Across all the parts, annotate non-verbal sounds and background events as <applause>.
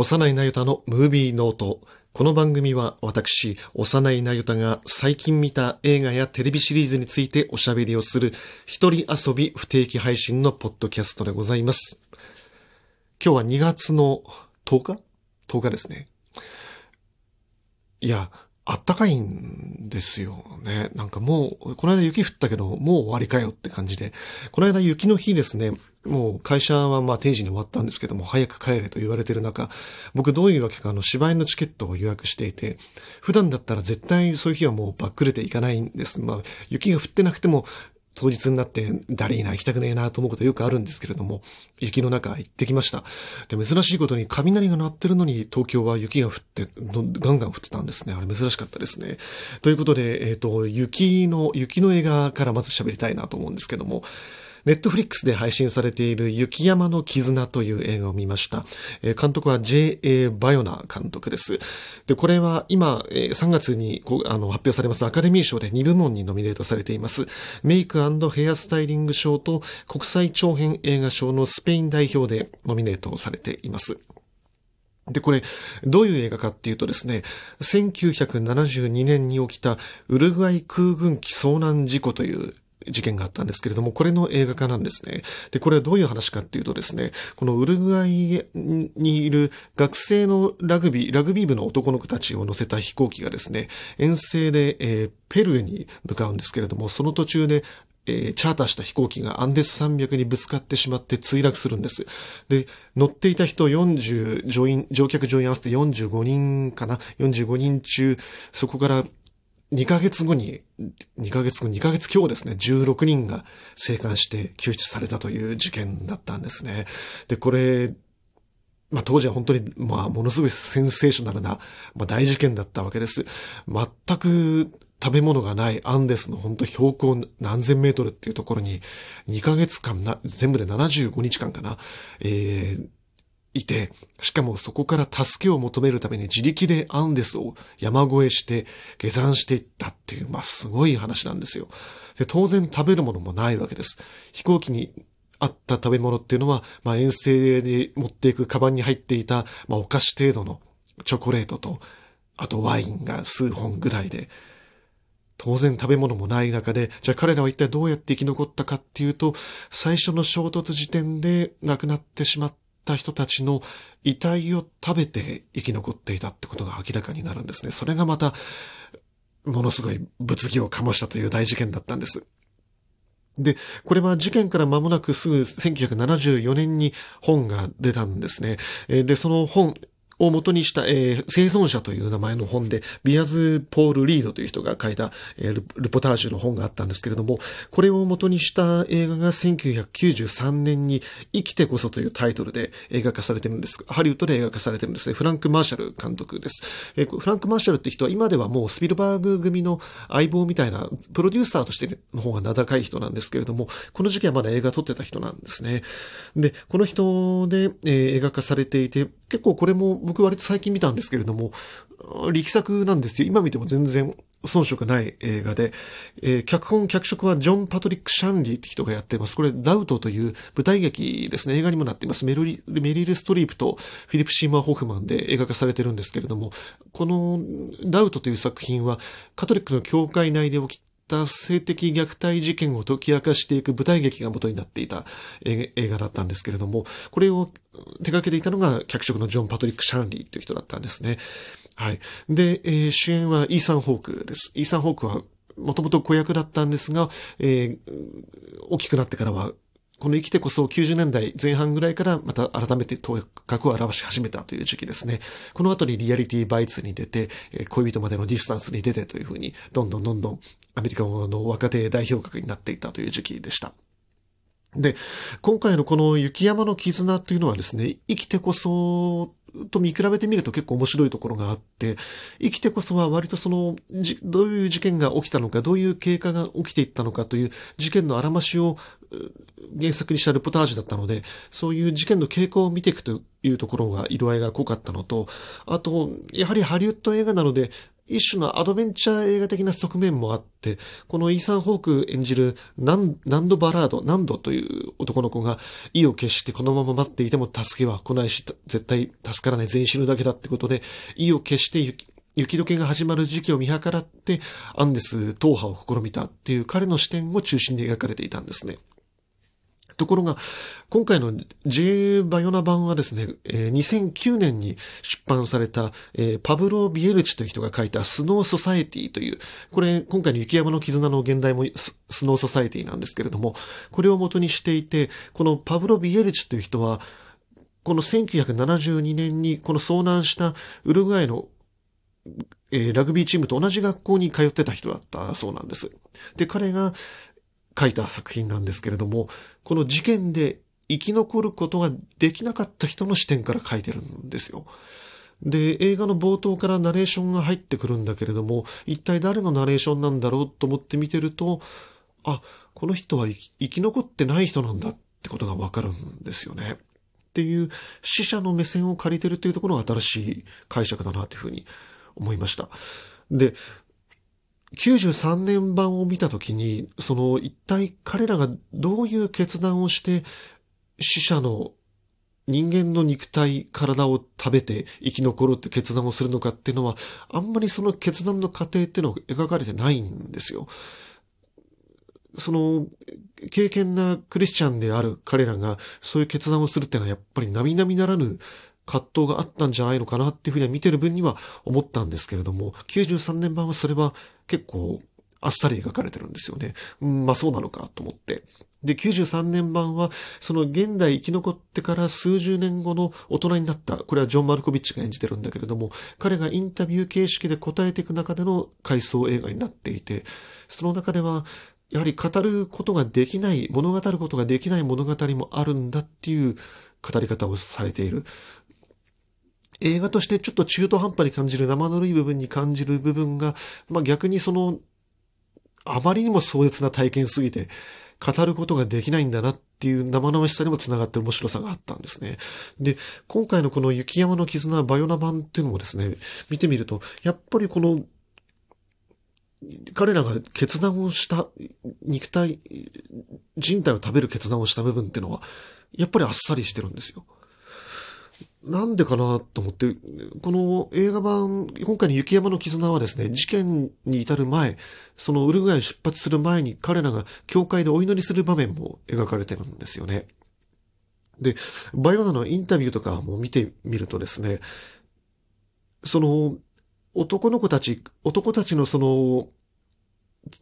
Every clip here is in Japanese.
幼いなゆたのムービーノート。この番組は私、幼いなゆたが最近見た映画やテレビシリーズについておしゃべりをする一人遊び不定期配信のポッドキャストでございます。今日は2月の10日 ?10 日ですね。いや、あったかいんですよね。なんかもう、この間雪降ったけど、もう終わりかよって感じで。この間雪の日ですね、もう会社はまあ定時に終わったんですけども、早く帰れと言われてる中、僕どういうわけかあの芝居のチケットを予約していて、普段だったら絶対そういう日はもうバックレていかないんです。まあ、雪が降ってなくても、当日になって誰いな行きたくねえなと思うことよくあるんですけれども、雪の中行ってきました。で、珍しいことに雷が鳴ってるのに東京は雪が降って、ガンガン降ってたんですね。あれ珍しかったですね。ということで、えっ、ー、と、雪の、雪の映画からまず喋りたいなと思うんですけども、ネットフリックスで配信されている雪山の絆という映画を見ました。監督は J.A. バヨナ監督です。で、これは今、3月にあの発表されますアカデミー賞で2部門にノミネートされています。メイクヘアスタイリング賞と国際長編映画賞のスペイン代表でノミネートされています。で、これ、どういう映画かっていうとですね、1972年に起きたウルグアイ空軍機遭難事故という事件があったんですけれども、これの映画化なんですね。で、これはどういう話かっていうとですね、このウルグアイにいる学生のラグビー、ラグビー部の男の子たちを乗せた飛行機がですね、遠征で、えー、ペルーに向かうんですけれども、その途中でえー、チャーターした飛行機がアンデス山脈にぶつかってしまって墜落するんです。で、乗っていた人40、乗員、乗客乗員合わせて45人かな ?45 人中、そこから2ヶ月後に、2ヶ月後、2ヶ月今日ですね、16人が生還して救出されたという事件だったんですね。で、これ、まあ当時は本当に、まあものすごいセンセーショナルな、まあ大事件だったわけです。全く食べ物がないアンデスの本当標高何千メートルっていうところに2ヶ月間な、全部で75日間かな、えー、いて、しかもそこから助けを求めるために自力でアンデスを山越えして下山していったっていう、まあすごい話なんですよ。で、当然食べるものもないわけです。飛行機にあった食べ物っていうのは、まあ遠征に持っていくカバンに入っていた、まあお菓子程度のチョコレートと、あとワインが数本ぐらいで、当然食べ物もない中で、じゃあ彼らは一体どうやって生き残ったかっていうと、最初の衝突時点で亡くなってしまったった人たちの遺体を食べて生き残っていたってことが明らかになるんですね。それがまた、ものすごい物議を醸したという大事件だったんです。で、これは事件から間もなくすぐ1974年に本が出たんですね。で、その本、を元にした、えー、生存者という名前の本で、ビアズ・ポール・リードという人が書いた、えー、ルポタージュの本があったんですけれども、これを元にした映画が1993年に生きてこそというタイトルで映画化されてるんです。ハリウッドで映画化されてるんですね。フランク・マーシャル監督です。えー、フランク・マーシャルって人は今ではもうスピルバーグ組の相棒みたいな、プロデューサーとしての方が名高い人なんですけれども、この時期はまだ映画撮ってた人なんですね。で、この人で、えー、映画化されていて、結構これも僕割と最近見たんですけれども、力作なんですよ。今見ても全然遜色ない映画で、えー、脚本、脚色はジョン・パトリック・シャンリーって人がやってます。これ、ダウトという舞台劇ですね。映画にもなっています。メリメリル・ストリープとフィリップ・シーマー・ホフマンで映画化されてるんですけれども、このダウトという作品は、カトリックの教会内で起きった性的虐待事件を解き明かしていく舞台劇が元になっていた映画だったんですけれども、これを手掛けていたのが脚色のジョン・パトリック・シャンリーという人だったんですね。はい。で、えー、主演はイーサン・ホークです。イーサン・ホークはもともと子役だったんですが、えー、大きくなってからはこの生きてこそ90年代前半ぐらいからまた改めて頭角を表し始めたという時期ですね。この後にリアリティバイツに出て、恋人までのディスタンスに出てというふうに、どんどんどんどんアメリカの若手代表格になっていたという時期でした。で、今回のこの雪山の絆というのはですね、生きてこそと見比べてみると結構面白いところがあって、生きてこそは割とその、どういう事件が起きたのか、どういう経過が起きていったのかという事件のあらましを原作にしたルポタージュだったので、そういう事件の傾向を見ていくというところが色合いが濃かったのと、あと、やはりハリウッド映画なので、一種のアドベンチャー映画的な側面もあって、このイーサン・ホーク演じるナンナンド・バラード、ナンドという男の子が意を決してこのまま待っていても助けは来ないし、絶対助からない全員死ぬだけだってことで、意を決して雪解けが始まる時期を見計らって、アンデス踏破を試みたっていう彼の視点を中心に描かれていたんですね。ところが、今回の J バヨナ版はですね、2009年に出版された、パブロ・ビエルチという人が書いたスノー・ソサエティという、これ、今回の雪山の絆の現代もスノー・ソサエティなんですけれども、これを元にしていて、このパブロ・ビエルチという人は、この1972年にこの遭難したウルグアイのえー、ラグビーチームと同じ学校に通ってた人だったそうなんです。で、彼が書いた作品なんですけれども、この事件で生き残ることができなかった人の視点から書いてるんですよ。で、映画の冒頭からナレーションが入ってくるんだけれども、一体誰のナレーションなんだろうと思って見てると、あ、この人は生き残ってない人なんだってことがわかるんですよね。っていう死者の目線を借りてるっていうところが新しい解釈だなというふうに思いました。で、93年版を見たときに、その一体彼らがどういう決断をして死者の人間の肉体、体を食べて生き残るって決断をするのかっていうのは、あんまりその決断の過程っていうのが描かれてないんですよ。その、経験なクリスチャンである彼らがそういう決断をするっていうのはやっぱり並々ならぬ葛藤があったんじゃないのかなっていうふうには見てる分には思ったんですけれども、93年版はそれは結構あっさり描かれてるんですよね。うん、まあそうなのかと思って。で、93年版は、その現代生き残ってから数十年後の大人になった、これはジョン・マルコビッチが演じてるんだけれども、彼がインタビュー形式で答えていく中での回想映画になっていて、その中では、やはり語ることができない、物語ることができない物語もあるんだっていう語り方をされている。映画としてちょっと中途半端に感じる生ぬるい部分に感じる部分が、まあ逆にその、あまりにも壮絶な体験すぎて、語ることができないんだなっていう生々しさにも繋がって面白さがあったんですね。で、今回のこの雪山の絆バイオナ版っていうのもですね、見てみると、やっぱりこの、彼らが決断をした肉体、人体を食べる決断をした部分っていうのは、やっぱりあっさりしてるんですよ。なんでかなと思って、この映画版、今回の雪山の絆はですね、事件に至る前、そのウルグアイ出発する前に彼らが教会でお祈りする場面も描かれてるんですよね。で、バイオナのインタビューとかも見てみるとですね、その、男の子たち、男たちのその、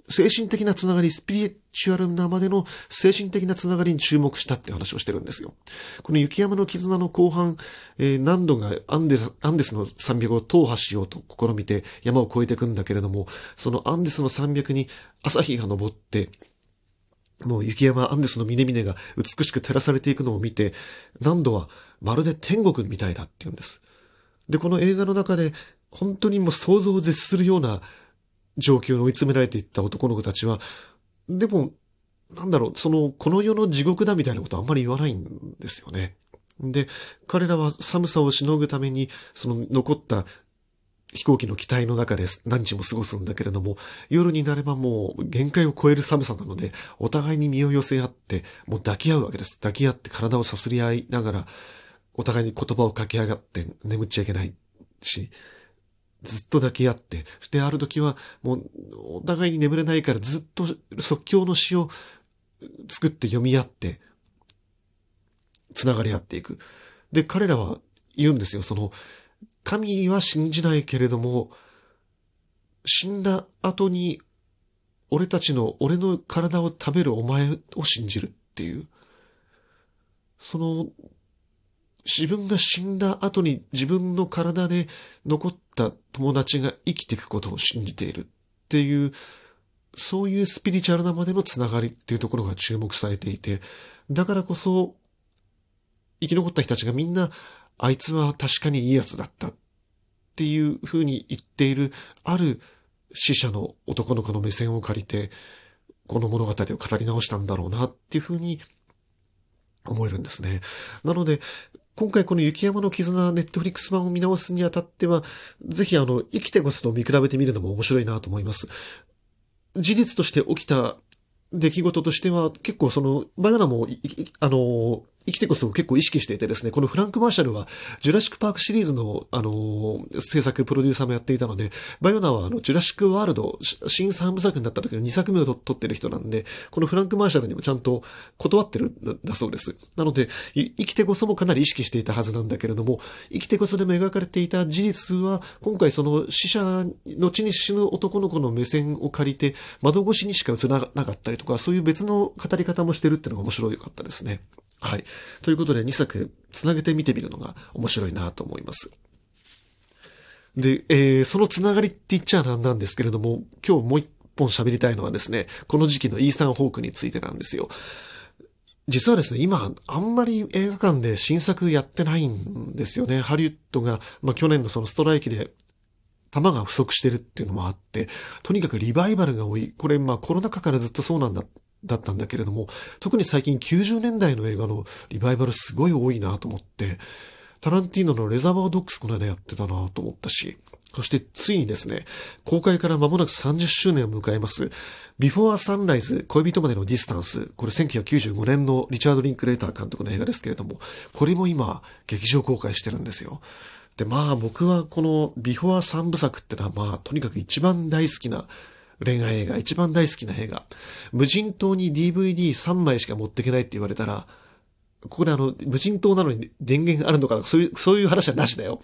精神的なつながり、スピリチュアルなまでの精神的なつながりに注目したって話をしてるんですよ。この雪山の絆の後半、えー、何度がアンデス、アンデスの山脈を踏破しようと試みて山を越えていくんだけれども、そのアンデスの山脈に朝日が昇って、もう雪山アンデスの峰々が美しく照らされていくのを見て、何度はまるで天国みたいだって言うんです。で、この映画の中で本当にもう想像を絶するような状況に追い詰められていった男の子たちは、でも、なんだろう、その、この世の地獄だみたいなことあんまり言わないんですよね。で、彼らは寒さをしのぐために、その残った飛行機の機体の中で何日も過ごすんだけれども、夜になればもう限界を超える寒さなので、お互いに身を寄せ合って、もう抱き合うわけです。抱き合って体をさすり合いながら、お互いに言葉を掛け上がって眠っちゃいけないし、ずっと抱き合って、で、ある時は、もう、お互いに眠れないからずっと即興の詩を作って読み合って、繋がり合っていく。で、彼らは言うんですよ。その、神は信じないけれども、死んだ後に、俺たちの、俺の体を食べるお前を信じるっていう。その、自分が死んだ後に自分の体で残った友達が生きていくことを信じているっていう、そういうスピリチュアルなまでのつながりっていうところが注目されていて、だからこそ、生き残った人たちがみんな、あいつは確かにいい奴だったっていう風に言っている、ある死者の男の子の目線を借りて、この物語を語り直したんだろうなっていう風に思えるんですね。なので、今回この雪山の絆ネットフリックス版を見直すにあたっては、ぜひあの、生きてこそと見比べてみるのも面白いなと思います。事実として起きた出来事としては、結構その、バヨナも、あの、生きてこそ結構意識していてですね、このフランク・マーシャルは、ジュラシック・パークシリーズの、あの、制作、プロデューサーもやっていたので、バヨナは、あの、ジュラシック・ワールド、新3部作になった時の2作目を撮ってる人なんで、このフランク・マーシャルにもちゃんと断ってるんだそうです。なので、生きてこそもかなり意識していたはずなんだけれども、生きてこそでも描かれていた事実は、今回その死者、後に死ぬ男の子の目線を借りて、窓越しにしか映らなかったりとか、そういう別の語り方もしてるっていうのが面白かったですね。はい。ということで2作つなげて見てみるのが面白いなと思います。で、えー、そのつながりって言っちゃなんなんですけれども、今日もう一本喋りたいのはですね、この時期のイーサン・ホークについてなんですよ。実はですね、今、あんまり映画館で新作やってないんですよね。ハリウッドが、まあ去年のそのストライキで弾が不足してるっていうのもあって、とにかくリバイバルが多い。これ、まあコロナ禍からずっとそうなんだだったんだけれども、特に最近90年代の映画のリバイバルすごい多いなと思って、タランティーノのレザーバードックスこの間やってたなと思ったし、そしてついにですね、公開から間もなく30周年を迎えます、ビフォーサンライズ恋人までのディスタンス、これ1995年のリチャード・リンクレーター監督の映画ですけれども、これも今、劇場公開してるんですよ。で、まあ僕はこのビフォー三部作ってのはまあとにかく一番大好きな恋愛映画、一番大好きな映画。無人島に DVD3 枚しか持っていけないって言われたら、ここであの、無人島なのに電源があるのかそういう、そういう話はなしだよ。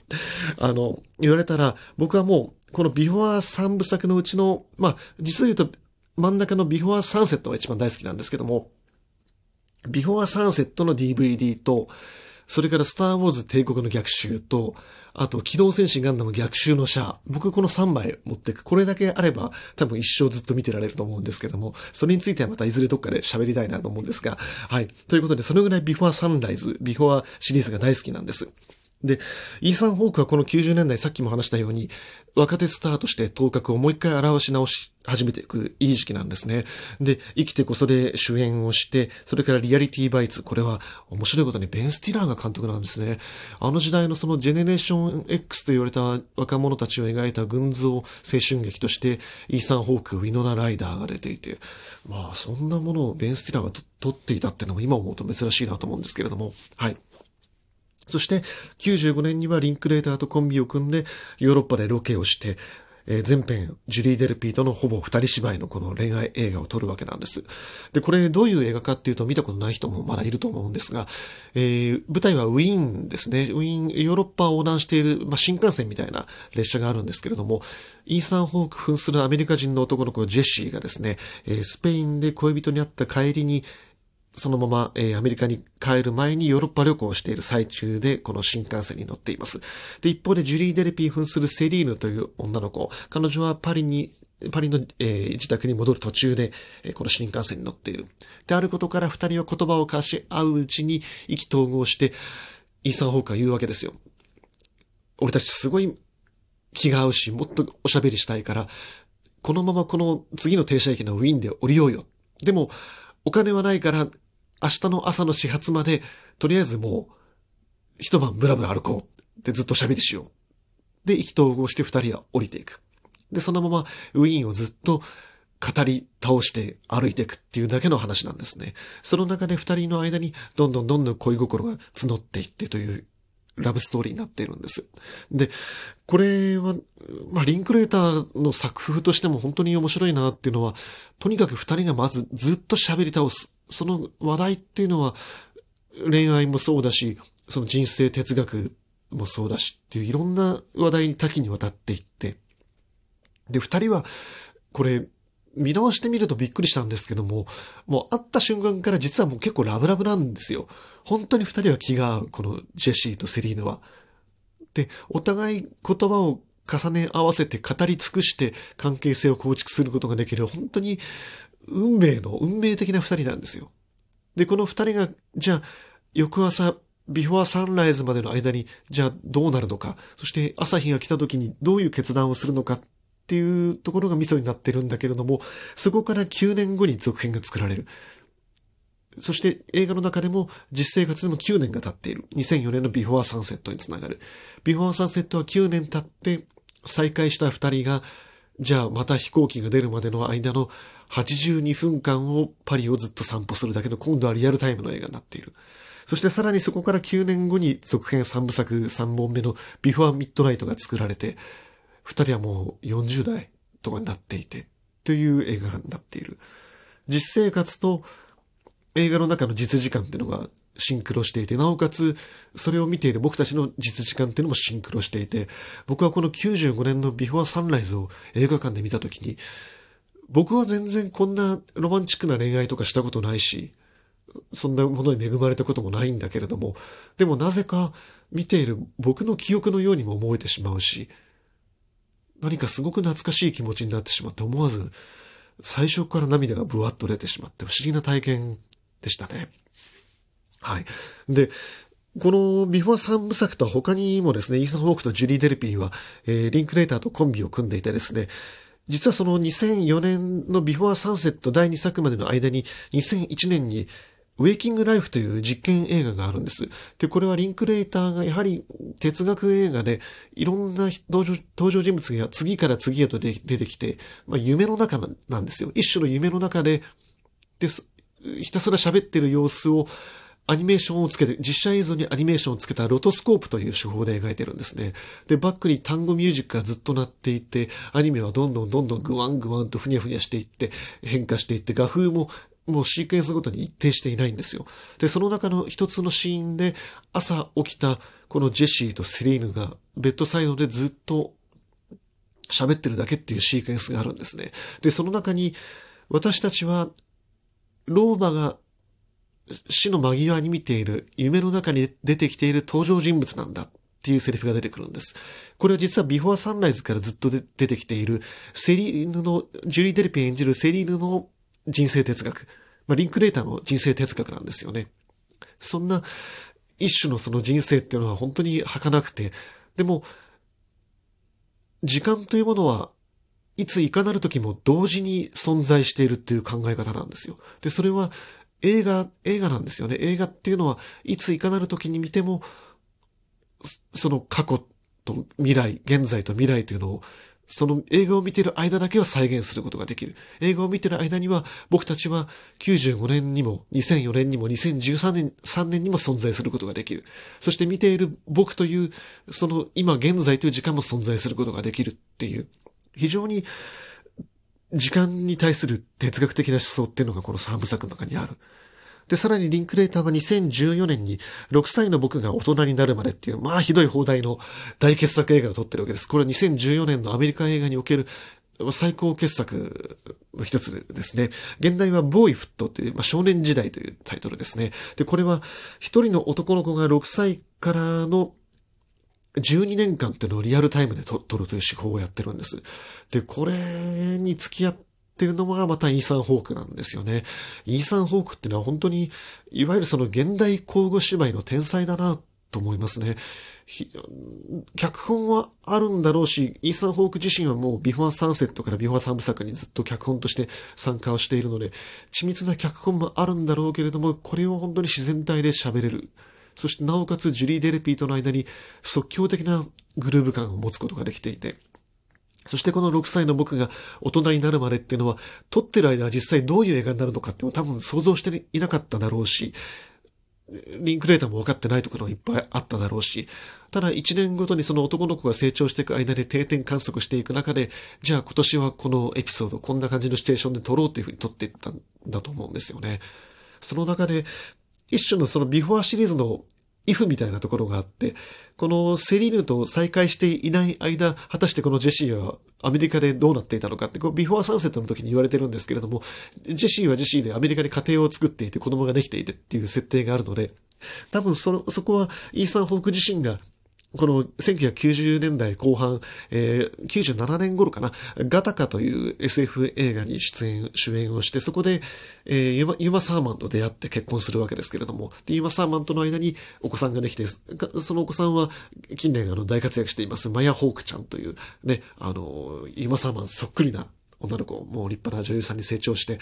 あの、言われたら、僕はもう、このビフォー3部作のうちの、まあ、実を言うと、真ん中のビフォーサンセットが一番大好きなんですけども、ビフォーサンセットの DVD と、それからスターウォーズ帝国の逆襲と、あと、機動戦士ガンダム逆襲のシャア。僕この3枚持ってく。これだけあれば、多分一生ずっと見てられると思うんですけども、それについてはまたいずれどっかで喋りたいなと思うんですが、はい。ということで、そのぐらいビフォアサンライズ、ビフォアシリーズが大好きなんです。で、イーサン・ホークはこの90年代、さっきも話したように、若手スターとして頭角をもう一回現し直し始めていくいい時期なんですね。で、生きてこそで主演をして、それからリアリティバイツ、これは面白いことにベン・スティラーが監督なんですね。あの時代のそのジェネレーション X と言われた若者たちを描いた群像青春劇として、イーサン・ホーク、ウィノナ・ライダーが出ていて、まあそんなものをベン・スティラーが撮っていたっていうのも今思うと珍しいなと思うんですけれども、はい。そして、95年にはリンクレーターとコンビを組んで、ヨーロッパでロケをして、えー、全編、ジュリー・デルピーとのほぼ二人芝居のこの恋愛映画を撮るわけなんです。で、これどういう映画かっていうと見たことない人もまだいると思うんですが、えー、舞台はウィーンですね。ウィーン、ヨーロッパを横断している、まあ、新幹線みたいな列車があるんですけれども、イーサン・ホーク扮するアメリカ人の男の子ジェシーがですね、えー、スペインで恋人に会った帰りに、そのまま、えー、アメリカに帰る前にヨーロッパ旅行をしている最中で、この新幹線に乗っています。で、一方でジュリー・デルピー扮するセリーヌという女の子、彼女はパリにパリの、えー、自宅に戻る途中で、えー、この新幹線に乗っている。であることから二人は言葉を交わし合ううちに意気投合して、イーサン・ホークが言うわけですよ。俺たちすごい気が合うし、もっとおしゃべりしたいから、このままこの次の停車駅のウィーンで降りようよ。でも、お金はないから、明日の朝の始発まで、とりあえずもう、一晩ブラブラ歩こうってずっと喋りしよう。で、意気投合して二人は降りていく。で、そのままウィーンをずっと語り倒して歩いていくっていうだけの話なんですね。その中で二人の間にどんどんどんどん恋心が募っていってというラブストーリーになっているんです。で、これは、まあ、リンクレーターの作風としても本当に面白いなっていうのは、とにかく二人がまずずっと喋り倒す。その話題っていうのは恋愛もそうだし、その人生哲学もそうだしっていういろんな話題に多岐にわたっていって、で、二人は、これ、見直してみるとびっくりしたんですけども、もう会った瞬間から実はもう結構ラブラブなんですよ。本当に二人は気が合う、このジェシーとセリーヌは。で、お互い言葉を重ね合わせて語り尽くして関係性を構築することができる、本当に運命の、運命的な二人なんですよ。で、この二人が、じゃあ、翌朝、ビフォーサンライズまでの間に、じゃあどうなるのか、そして朝日が来た時にどういう決断をするのかっていうところがミソになってるんだけれども、そこから9年後に続編が作られる。そして映画の中でも実生活でも9年が経っている。2004年のビフォーサンセットにつながる。ビフォーサンセットは9年経って再会した二人が、じゃあまた飛行機が出るまでの間の82分間をパリをずっと散歩するだけの今度はリアルタイムの映画になっている。そしてさらにそこから9年後に続編3部作3本目のビフォーミッドナイトが作られて、二人はもう40代とかになっていて、という映画になっている。実生活と映画の中の実時間っていうのがシンクロしていて、なおかつ、それを見ている僕たちの実時間っていうのもシンクロしていて、僕はこの95年のビフォーサンライズを映画館で見たときに、僕は全然こんなロマンチックな恋愛とかしたことないし、そんなものに恵まれたこともないんだけれども、でもなぜか見ている僕の記憶のようにも思えてしまうし、何かすごく懐かしい気持ちになってしまって思わず、最初から涙がブワッと出てしまって不思議な体験でしたね。はい。で、このビフォー三部作と他にもですね、イーサン・ホークとジュリー・デルピーは、えー、リンクレーターとコンビを組んでいてですね、実はその2004年のビフォーサンセット第2作までの間に2001年にウェイキングライフという実験映画があるんです。で、これはリンクレーターがやはり哲学映画でいろんな登場人物が次から次へと出てきて、まあ夢の中なんですよ。一種の夢の中で、で。ひたすら喋ってる様子をアニメーションをつけて、実写映像にアニメーションをつけたロトスコープという手法で描いてるんですね。で、バックに単語ミュージックがずっと鳴っていて、アニメはどんどんどんどんグワングワンとふにゃふにゃしていって、変化していって、画風ももうシークエンスごとに一定していないんですよ。で、その中の一つのシーンで、朝起きたこのジェシーとセリーヌがベッドサイドでずっと喋ってるだけっていうシークエンスがあるんですね。で、その中に私たちはローマが死の間際に見ている夢の中に出てきている登場人物なんだっていうセリフが出てくるんです。これは実はビフォーサンライズからずっと出てきているセリーヌの、ジュリー・デルピン演じるセリーヌの人生哲学。まあ、リンクレーターの人生哲学なんですよね。そんな一種のその人生っていうのは本当に儚くて、でも、時間というものはいついかなる時も同時に存在しているっていう考え方なんですよ。で、それは映画、映画なんですよね。映画っていうのはいついかなる時に見ても、その過去と未来、現在と未来というのをその映画を見ている間だけは再現することができる。映画を見ている間には、僕たちは95年にも、2004年にも、2013年、3年にも存在することができる。そして見ている僕という、その今現在という時間も存在することができるっていう、非常に時間に対する哲学的な思想っていうのがこの3部作の中にある。で、さらにリンクレーターは2014年に6歳の僕が大人になるまでっていう、まあひどい放題の大傑作映画を撮ってるわけです。これは2014年のアメリカ映画における最高傑作の一つですね。現代はボーイフットという、まあ、少年時代というタイトルですね。で、これは一人の男の子が6歳からの12年間っていうのをリアルタイムで撮るという手法をやってるんです。で、これに付き合ってるのがまたイーサン・ホークなんですよね。イーサン・ホークってのは本当に、いわゆるその現代交互芝居の天才だなと思いますね。脚本はあるんだろうし、イーサン・ホーク自身はもうビフォーサンセットからビフォー三部作にずっと脚本として参加をしているので、緻密な脚本もあるんだろうけれども、これを本当に自然体で喋れる。そしてなおかつジュリー・デルピーとの間に即興的なグルーヴ感を持つことができていて、そしてこの6歳の僕が大人になるまでっていうのは、撮ってる間は実際どういう映画になるのかっていうの多分想像していなかっただろうし、リンクレーターも分かってないところもいっぱいあっただろうし、ただ1年ごとにその男の子が成長していく間で定点観測していく中で、じゃあ今年はこのエピソード、こんな感じのシチュエーションで撮ろうっていうふうに撮っていったんだと思うんですよね。その中で、一種のそのビフォアシリーズのイフみたいなところがあって、このセリーヌと再会していない間、果たしてこのジェシーはアメリカでどうなっていたのかって、こビフォアサンセットの時に言われてるんですけれども、ジェシーはジェシーでアメリカに家庭を作っていて子供ができていてっていう設定があるので、多分その、そこはイーサン・ホーク自身がこの1990年代後半、えー、97年頃かな、ガタカという SF 映画に出演、主演をして、そこで、えー、ユマ、ユマサーマンと出会って結婚するわけですけれども、で、ユマサーマンとの間にお子さんができて、そのお子さんは近年あの大活躍しています、マヤホークちゃんというね、あの、ユマサーマンそっくりな女の子、もう立派な女優さんに成長して、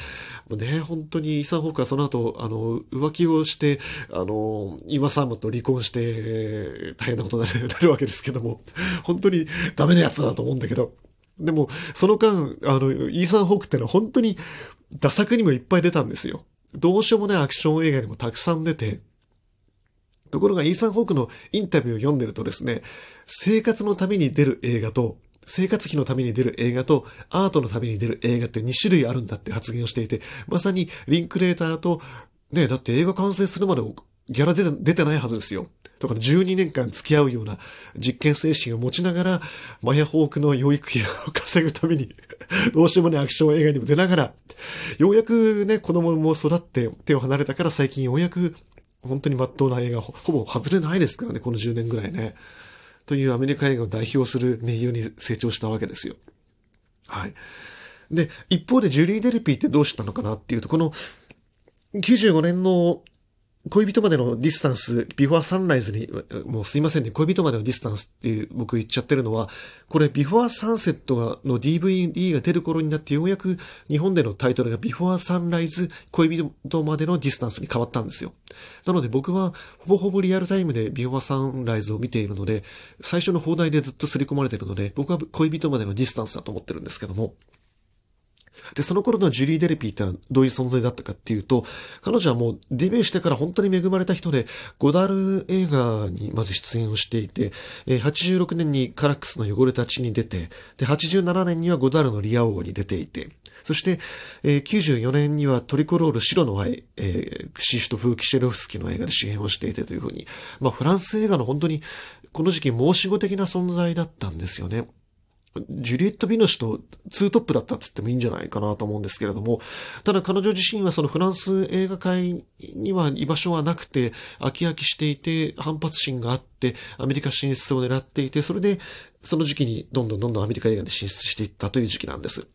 もうね、本当にイーサン・ホークはその後、あの、浮気をして、あの、今サーマと離婚して、大変なことになるわけですけども、本当にダメなやつだと思うんだけど、でも、その間、あの、イーサン・ホークってのは本当に、打作にもいっぱい出たんですよ。どうしようもないアクション映画にもたくさん出て、ところがイーサン・ホークのインタビューを読んでるとですね、生活のために出る映画と、生活費のために出る映画と、アートのために出る映画って2種類あるんだって発言をしていて、まさにリンクレーターと、ね、だって映画完成するまでギャラ出て出てないはずですよ。だから12年間付き合うような実験精神を持ちながら、マヤホークの養育費を稼ぐために <laughs> どうしてもね、アクション映画にも出ながら、ようやくね、子供も育って手を離れたから最近ようやく、本当に真っ当な映画ほぼ外れないですからね、この10年ぐらいね。というアメリカ映画を代表する名優に成長したわけですよ。はい。で、一方でジュリー・デルピーってどうしたのかなっていうと、この95年の恋人までのディスタンス、ビフォーサンライズに、もうすいませんね、恋人までのディスタンスっていう僕言っちゃってるのは、これビフォーサンセットがの DVD が出る頃になってようやく日本でのタイトルがビフォーサンライズ恋人までのディスタンスに変わったんですよ。なので僕はほぼほぼリアルタイムでビフォーサンライズを見ているので、最初の邦題でずっと刷り込まれてるので、僕は恋人までのディスタンスだと思ってるんですけども、で、その頃のジュリー・デルピーってのはどういう存在だったかっていうと、彼女はもうデビューしてから本当に恵まれた人で、ゴダール映画にまず出演をしていて、86年にカラックスの汚れた血に出て、で、87年にはゴダールのリア王に出ていて、そして、えー、94年にはトリコロール白の愛、えー、クシシュトフー・キシェロフスキの映画で主演をしていてというふうに、まあフランス映画の本当にこの時期申し子的な存在だったんですよね。ジュリエット・ビノシとツートップだったって言ってもいいんじゃないかなと思うんですけれども、ただ彼女自身はそのフランス映画界には居場所はなくて、飽き飽きしていて、反発心があって、アメリカ進出を狙っていて、それで、その時期にどんどんどんどんアメリカ映画に進出していったという時期なんです。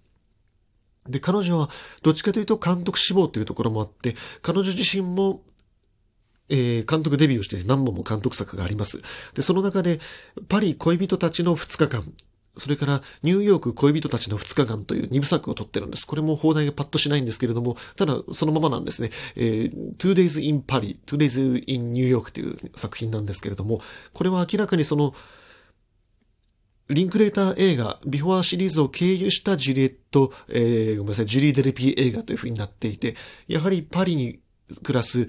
で、彼女はどっちかというと監督志望というところもあって、彼女自身もえー、監督デビューして何本も監督作があります。で、その中で、パリ恋人たちの2日間、それからニューヨーク恋人たちの2日間という2部作を撮ってるんです。これも放題がパッとしないんですけれども、ただそのままなんですね。えー、Two Days in Paris, Two Days in New York という作品なんですけれども、これは明らかにその、リンクレーター映画、ビフォーシリーズを経由したジュリエット、えー、ごめんなさい、ジュリー・デルピー映画という風になっていて、やはりパリに暮らす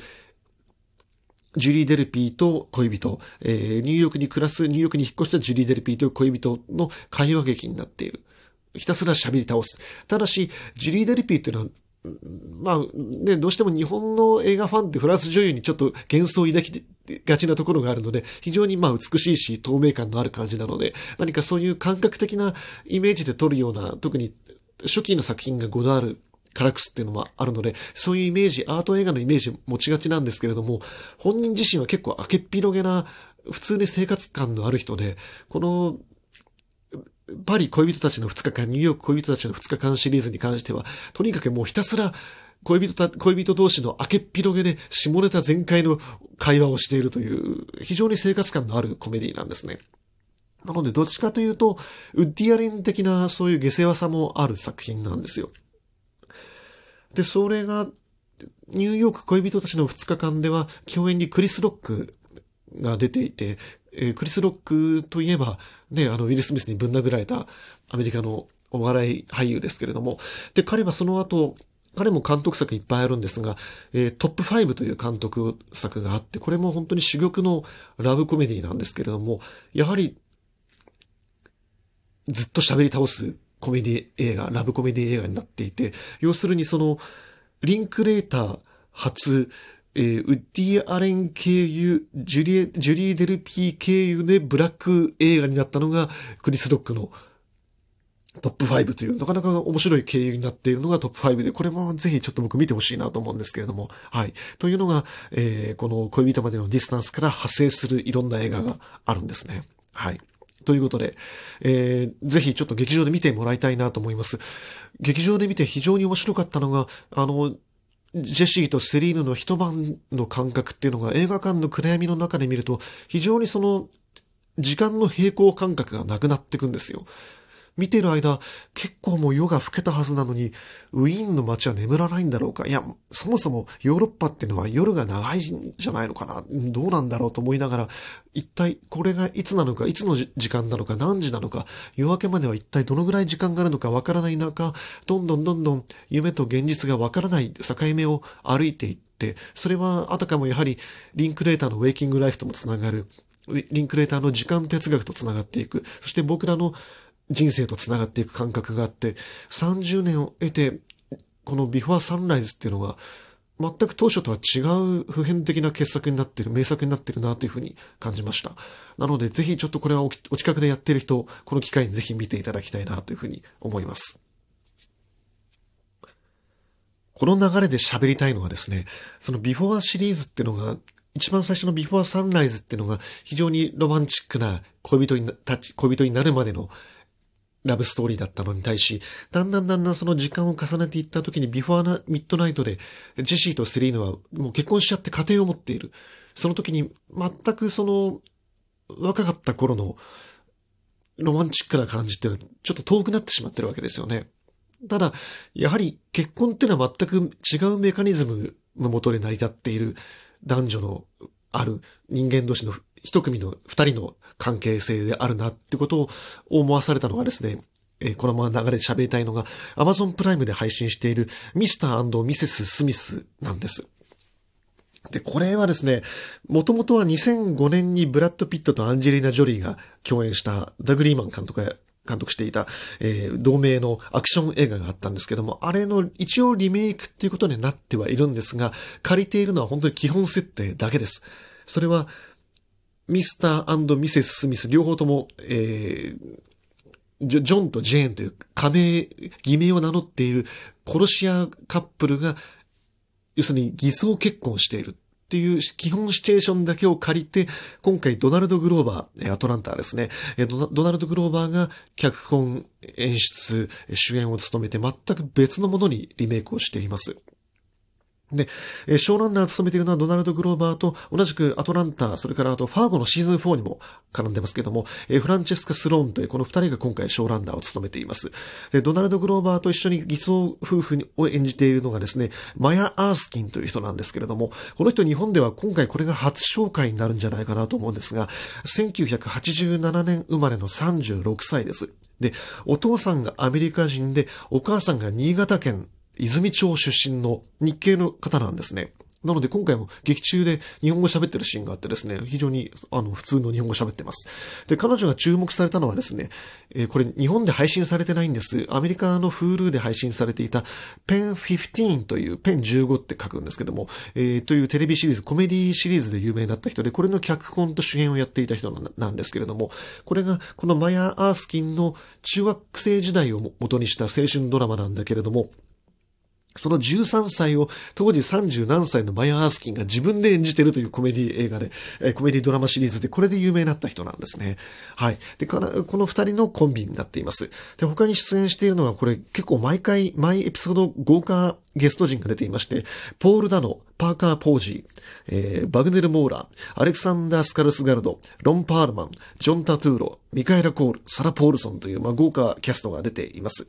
ジュリー・デルピーと恋人、えー、ニューヨークに暮らす、ニューヨークに引っ越したジュリー・デルピーと恋人の会話劇になっている。ひたすら喋り倒す。ただし、ジュリー・デルピーっていうのは、まあね、どうしても日本の映画ファンってフランス女優にちょっと幻想を抱きがちなところがあるので、非常にまあ美しいし透明感のある感じなので、何かそういう感覚的なイメージで撮るような、特に初期の作品がゴダールカラクスっていうのもあるので、そういうイメージ、アート映画のイメージ持ちがちなんですけれども、本人自身は結構明けっ広げな、普通に生活感のある人で、この、パリ恋人たちの2日間、ニューヨーク恋人たちの2日間シリーズに関しては、とにかくもうひたすら恋人た、恋人同士の明けっ広げで下ネタ全開の会話をしているという、非常に生活感のあるコメディなんですね。なので、どっちかというと、ウッディアレン的なそういう下世話さもある作品なんですよ。で、それが、ニューヨーク恋人たちの2日間では、共演にクリス・ロックが出ていて、えー、クリス・ロックといえば、ね、あの、ウィル・スミスにぶん殴られたアメリカのお笑い俳優ですけれども、で、彼はその後、彼も監督作いっぱいあるんですが、えー、トップ5という監督作があって、これも本当に珠玉のラブコメディなんですけれども、やはり、ずっと喋り倒すコメディ映画、ラブコメディ映画になっていて、要するにその、リンクレーター初、えー、ウッディ・アレン経由、ジュリエ、ジュリー・デルピー経由でブラック映画になったのが、クリス・ロックのトップ5という、なかなか面白い経由になっているのがトップ5で、これもぜひちょっと僕見てほしいなと思うんですけれども、はい。というのが、えー、この恋人までのディスタンスから派生するいろんな映画があるんですね。はい。ということで、えー、ぜひちょっと劇場で見てもらいたいなと思います。劇場で見て非常に面白かったのが、あの、ジェシーとセリーヌの一晩の感覚っていうのが映画館の暗闇の中で見ると、非常にその、時間の平行感覚がなくなっていくんですよ。見てる間、結構もう夜が更けたはずなのに、ウィーンの街は眠らないんだろうか。いや、そもそもヨーロッパっていうのは夜が長いんじゃないのかな。どうなんだろうと思いながら、一体これがいつなのか、いつの時間なのか、何時なのか、夜明けまでは一体どのぐらい時間があるのかわからない中、どんどんどんどん夢と現実がわからない境目を歩いていって、それはあたかもやはりリンクレーターのウェイキングライフともつながる、リンクレーターの時間哲学とつながっていく、そして僕らの人生と繋がっていく感覚があって、30年を得て、このビフォーサンライズっていうのが、全く当初とは違う普遍的な傑作になってる、名作になってるなというふうに感じました。なので、ぜひちょっとこれはお近くでやってる人、この機会にぜひ見ていただきたいなというふうに思います。この流れで喋りたいのはですね、そのビフォーシリーズっていうのが一番最初のビフォーサンライズっていうのが非常にロマンチックな恋人にたち、恋人になるまでのラブストーリーだったのに対し、だんだんだんだんその時間を重ねていった時にビフォアミッドナイトで、ジェシーとセリーヌはもう結婚しちゃって家庭を持っている。その時に全くその若かった頃のロマンチックな感じっていうのはちょっと遠くなってしまってるわけですよね。ただ、やはり結婚っていうのは全く違うメカニズムのもとで成り立っている男女のある人間同士の一組の二人の関係性であるなってことを思わされたのがですね、えー、このまま流れで喋りたいのが、Amazon プライムで配信しているミスターミセス・スミスなんです。で、これはですね、もともとは2005年にブラッド・ピットとアンジェリーナ・ジョリーが共演したダグリーマン監督が監督していた、えー、同名のアクション映画があったんですけども、あれの一応リメイクっていうことになってはいるんですが、借りているのは本当に基本設定だけです。それは、ミスターミセス・スミス、両方とも、えー、ジョンとジェーンという仮名、偽名を名乗っている殺し屋カップルが、要するに偽装結婚しているっていう基本シチュエーションだけを借りて、今回ドナルド・グローバー、アトランタですね、ドナルド・グローバーが脚本、演出、主演を務めて全く別のものにリメイクをしています。で、えー、ショーランナーを務めているのはドナルド・グローバーと同じくアトランタ、それからあとファーゴのシーズン4にも絡んでますけども、えー、フランチェスカ・スローンというこの二人が今回ショーランナーを務めています。で、ドナルド・グローバーと一緒に偽装夫婦を演じているのがですね、マヤ・アースキンという人なんですけれども、この人日本では今回これが初紹介になるんじゃないかなと思うんですが、1987年生まれの36歳です。で、お父さんがアメリカ人で、お母さんが新潟県泉町出身の日系の方なんですね。なので今回も劇中で日本語喋ってるシーンがあってですね、非常にあの普通の日本語喋ってます。で、彼女が注目されたのはですね、えー、これ日本で配信されてないんです。アメリカの Hulu で配信されていたペン15というペン15って書くんですけども、えー、というテレビシリーズ、コメディシリーズで有名になった人で、これの脚本と主演をやっていた人なんですけれども、これがこのマヤ・アースキンの中学生時代を元にした青春ドラマなんだけれども、その13歳を当時30何歳のマヤ・アースキンが自分で演じてるというコメディ映画で、えコメディドラマシリーズでこれで有名になった人なんですね。はい。で、この二人のコンビになっています。で、他に出演しているのはこれ結構毎回、毎エピソード豪華ゲスト陣が出ていまして、ポール・ダノ、パーカー・ポージー、えー、バグネル・モーラー、アレクサンダー・スカルスガルド、ロン・パールマン、ジョン・タトゥーロ、ミカエラ・コール、サラ・ポールソンという、まあ、豪華キャストが出ています。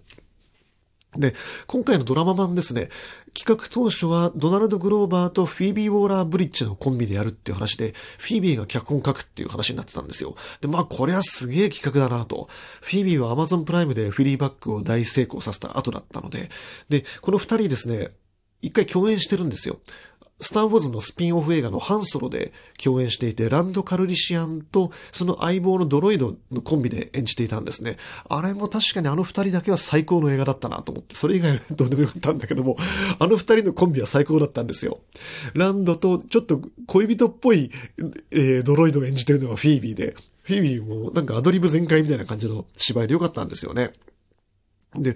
で、今回のドラマ版ですね、企画当初はドナルド・グローバーとフィービー・ウォーラー・ブリッジのコンビでやるっていう話で、フィービーが脚本書くっていう話になってたんですよ。で、まあこれはすげえ企画だなと。フィービーはアマゾンプライムでフィリーバックを大成功させた後だったので、で、この二人ですね、一回共演してるんですよ。スターウォーズのスピンオフ映画のハンソロで共演していて、ランド・カルリシアンとその相棒のドロイドのコンビで演じていたんですね。あれも確かにあの二人だけは最高の映画だったなと思って、それ以外はどうでもよかったんだけども、あの二人のコンビは最高だったんですよ。ランドとちょっと恋人っぽい、えー、ドロイドを演じてるのがフィービーで、フィービーもなんかアドリブ全開みたいな感じの芝居でよかったんですよね。で、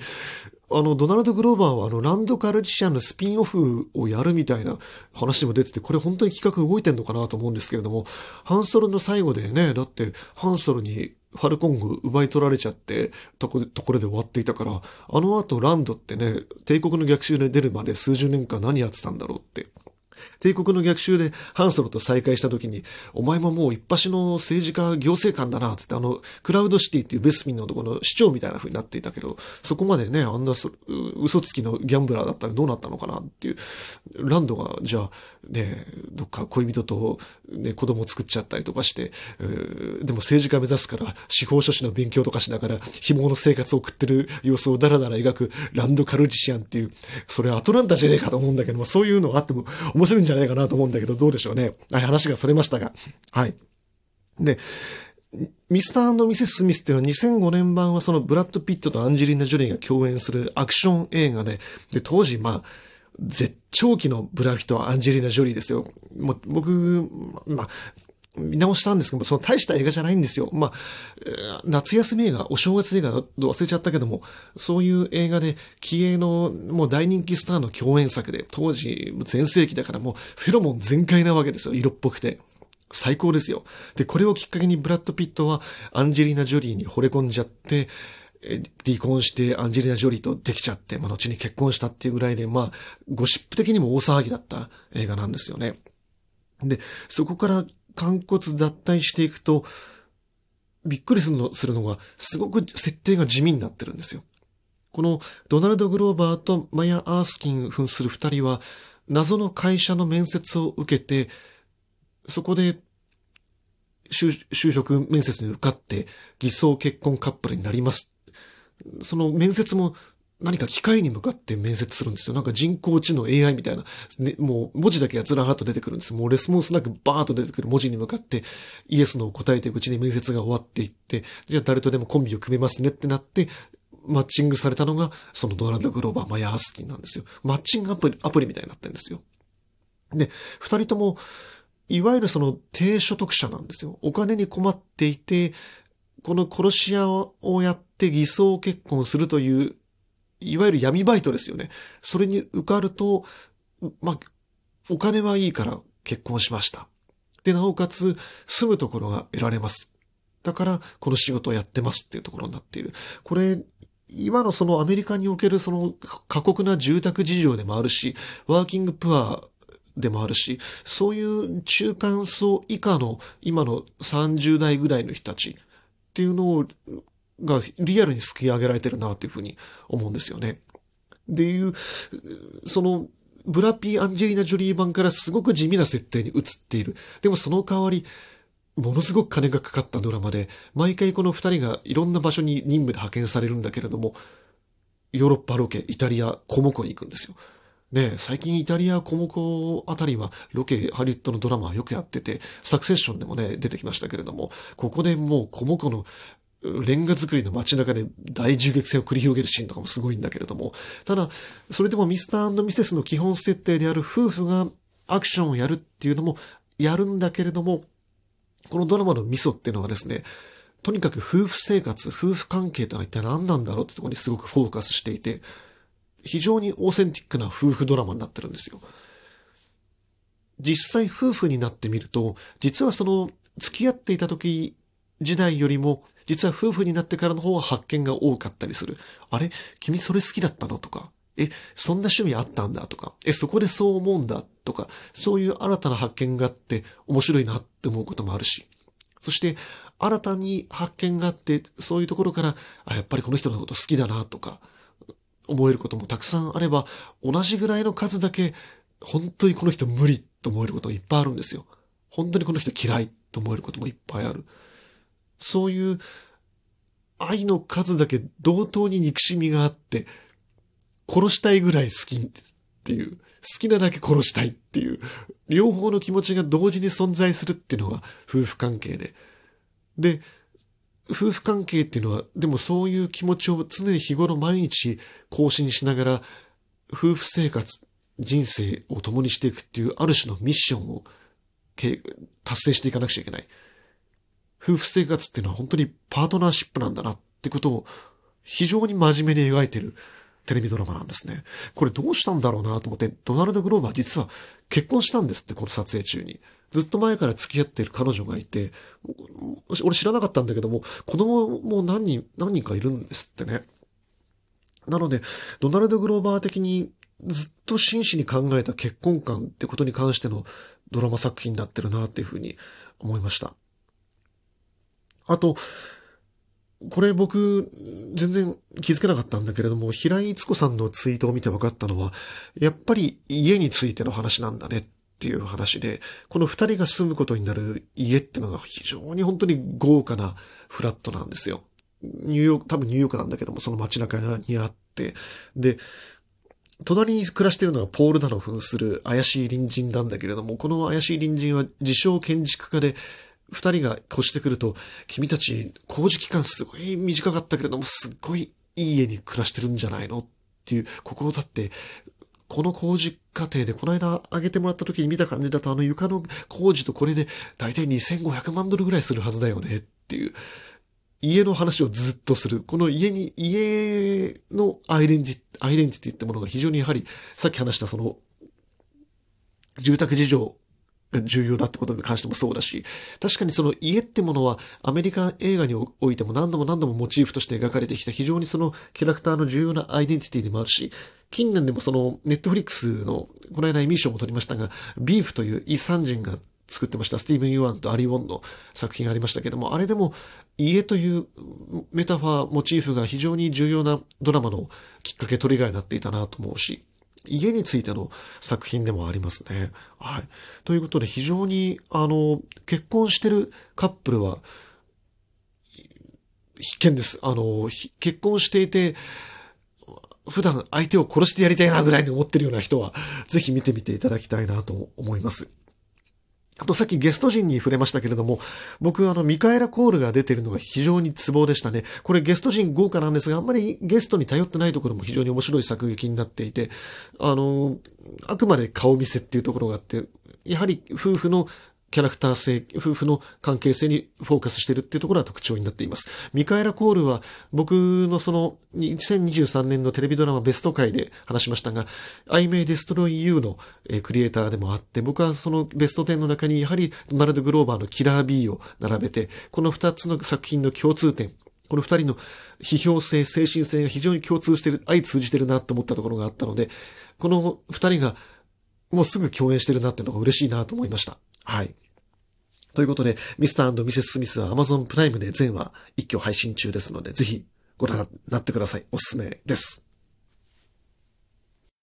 あの、ドナルド・グローバーはあの、ランド・カルチシャンのスピンオフをやるみたいな話も出てて、これ本当に企画動いてんのかなと思うんですけれども、ハンソロの最後でね、だってハンソロにファルコング奪い取られちゃって、とこ、ところで終わっていたから、あの後ランドってね、帝国の逆襲で出るまで数十年間何やってたんだろうって。帝国の逆襲でハンソロと再会した時に、お前ももう一発の政治家行政官だな、つってあの、クラウドシティっていうベスミンのところの市長みたいな風になっていたけど、そこまでね、あんな嘘つきのギャンブラーだったらどうなったのかなっていう、ランドが、じゃあ、ね、どっか恋人と、ね、子供作っちゃったりとかして、でも政治家目指すから、司法書士の勉強とかしながら、紐の生活を送ってる様子をダラダラ描くランドカルジシアンっていう、それアトランタじゃねえかと思うんだけども、そういうのがあっても面白いんじゃじゃないかなと思うんだけど、どうでしょうね。はい、話がそれましたが。はい。で、ミスターミセス・スミスっていうのは2005年版はそのブラッド・ピットとアンジェリーナ・ジョリーが共演するアクション映画で、で、当時、まあ、絶頂期のブラピとアンジェリーナ・ジョリーですよ。も僕、まあ、見直したんですけどその大した映画じゃないんですよ。まあ、夏休み映画、お正月映画と忘れちゃったけども、そういう映画で、気鋭のもう大人気スターの共演作で、当時全盛期だからもうフェロモン全開なわけですよ。色っぽくて。最高ですよ。で、これをきっかけにブラッド・ピットはアンジェリーナ・ジョリーに惚れ込んじゃって、離婚してアンジェリーナ・ジョリーとできちゃって、まあ、後に結婚したっていうぐらいで、まあ、ゴシップ的にも大騒ぎだった映画なんですよね。で、そこから肝骨脱退していくと、びっくりするのするのが、すごく設定が地味になってるんですよ。このドナルド・グローバーとマヤ・アースキン扮する二人は、謎の会社の面接を受けて、そこで就職面接に受かって偽装結婚カップルになります。その面接も何か機械に向かって面接するんですよ。なんか人工知能 AI みたいな、ね、もう文字だけやつらはっと出てくるんです。もうレスポンスなくバーッと出てくる文字に向かってイエスの答えていくうちに面接が終わっていって、じゃあ誰とでもコンビを組めますねってなって、マッチングされたのが、そのドナルド・グローバー、マヤ・ハスキンなんですよ。マッチングアプリ、アプリみたいになってるんですよ。で、二人とも、いわゆるその低所得者なんですよ。お金に困っていて、この殺し屋をやって偽装結婚するといういわゆる闇バイトですよね。それに受かると、まあ、お金はいいから結婚しました。で、なおかつ、住むところが得られます。だから、この仕事をやってますっていうところになっている。これ、今のそのアメリカにおけるその過酷な住宅事情でもあるし、ワーキングプアでもあるし、そういう中間層以下の今の30代ぐらいの人たちっていうのをがリアルにすき上げられてるなっていうふうに思うんですよね。でいう、その、ブラピー・アンジェリーナ・ジョリー版からすごく地味な設定に移っている。でもその代わり、ものすごく金がかかったドラマで、毎回この二人がいろんな場所に任務で派遣されるんだけれども、ヨーロッパロケ、イタリア、コモコに行くんですよ。ね最近イタリア、コモコあたりはロケ、ハリウッドのドラマはよくやってて、サクセッションでもね、出てきましたけれども、ここでもうコモコのレンガ作りの街中で大銃撃戦を繰り広げるシーンとかもすごいんだけれども、ただ、それでもミスターミセスの基本設定である夫婦がアクションをやるっていうのもやるんだけれども、このドラマのミソっていうのはですね、とにかく夫婦生活、夫婦関係というのは一体何なんだろうってところにすごくフォーカスしていて、非常にオーセンティックな夫婦ドラマになってるんですよ。実際夫婦になってみると、実はその付き合っていた時時代よりも、実は夫婦になってからの方が発見が多かったりする。あれ？君それ好きだったの？とか。え、そんな趣味あったんだ？とか。え、そこでそう思うんだ？とか。そういう新たな発見があって面白いなって思うこともあるし。そして、新たに発見があって、そういうところから、あ、やっぱりこの人のこと好きだなとか、思えることもたくさんあれば、同じぐらいの数だけ、本当にこの人無理と思えることもいっぱいあるんですよ。本当にこの人嫌いと思えることもいっぱいある。そういう愛の数だけ同等に憎しみがあって、殺したいぐらい好きっていう、好きなだけ殺したいっていう、両方の気持ちが同時に存在するっていうのが夫婦関係で。で、夫婦関係っていうのは、でもそういう気持ちを常に日頃毎日更新しながら、夫婦生活、人生を共にしていくっていうある種のミッションを達成していかなくちゃいけない。夫婦生活っていうのは本当にパートナーシップなんだなってことを非常に真面目に描いてるテレビドラマなんですね。これどうしたんだろうなと思って、ドナルド・グローバー実は結婚したんですって、この撮影中に。ずっと前から付き合っている彼女がいて、俺知らなかったんだけども、子供も何人、何人かいるんですってね。なので、ドナルド・グローバー的にずっと真摯に考えた結婚観ってことに関してのドラマ作品になってるなっていうふうに思いました。あと、これ僕、全然気づけなかったんだけれども、平井つ子さんのツイートを見て分かったのは、やっぱり家についての話なんだねっていう話で、この二人が住むことになる家ってのが非常に本当に豪華なフラットなんですよ。ニューヨーク、多分ニューヨークなんだけども、その街中にあって、で、隣に暮らしてるのはポールダの扮する怪しい隣人なんだけれども、この怪しい隣人は自称建築家で、二人が越してくると、君たち工事期間すごい短かったけれども、すっごいいい家に暮らしてるんじゃないのっていう、ここをだって、この工事過程でこの間上げてもらった時に見た感じだとあの床の工事とこれで大体2500万ドルぐらいするはずだよねっていう、家の話をずっとする。この家に、家のアイデンティ、アイデンティティってものが非常にやはり、さっき話したその、住宅事情が重要だってことに関してもそうだし、確かにその家ってものはアメリカ映画においても何度も何度もモチーフとして描かれてきた非常にそのキャラクターの重要なアイデンティティでもあるし、近年でもそのネットフリックスの、この間エミー賞も取りましたが、ビーフというイ・サンジンが作ってました。スティーブン・ユアンとアリ・ウォンの作品がありましたけども、あれでも家というメタファー、モチーフが非常に重要なドラマのきっかけ、トリガーになっていたなと思うし、家についての作品でもありますね。はい。ということで非常に、あの、結婚してるカップルは、必見です。あの、結婚していて、普段相手を殺してやりたいなぐらいに思ってるような人は、ぜひ見てみていただきたいなと思います。あとさっきゲスト陣に触れましたけれども、僕あのミカエラ・コールが出てるのが非常にツボでしたね。これゲスト陣豪華なんですが、あんまりゲストに頼ってないところも非常に面白い作劇になっていて、あの、あくまで顔見せっていうところがあって、やはり夫婦のキャラクター性、夫婦の関係性にフォーカスしてるっていうところは特徴になっています。ミカエラ・コールは僕のその2023年のテレビドラマベスト回で話しましたが、I May Destroy You のクリエイターでもあって、僕はそのベスト10の中にやはりマルド・グローバーのキラー B を並べて、この二つの作品の共通点、この二人の批評性、精神性が非常に共通してる、相通じてるなと思ったところがあったので、この二人がもうすぐ共演してるなっていうのが嬉しいなと思いました。はい。ということで、ミスターミセス・スミスは Amazon プライムで全話一挙配信中ですので、ぜひご覧になってください。おすすめです。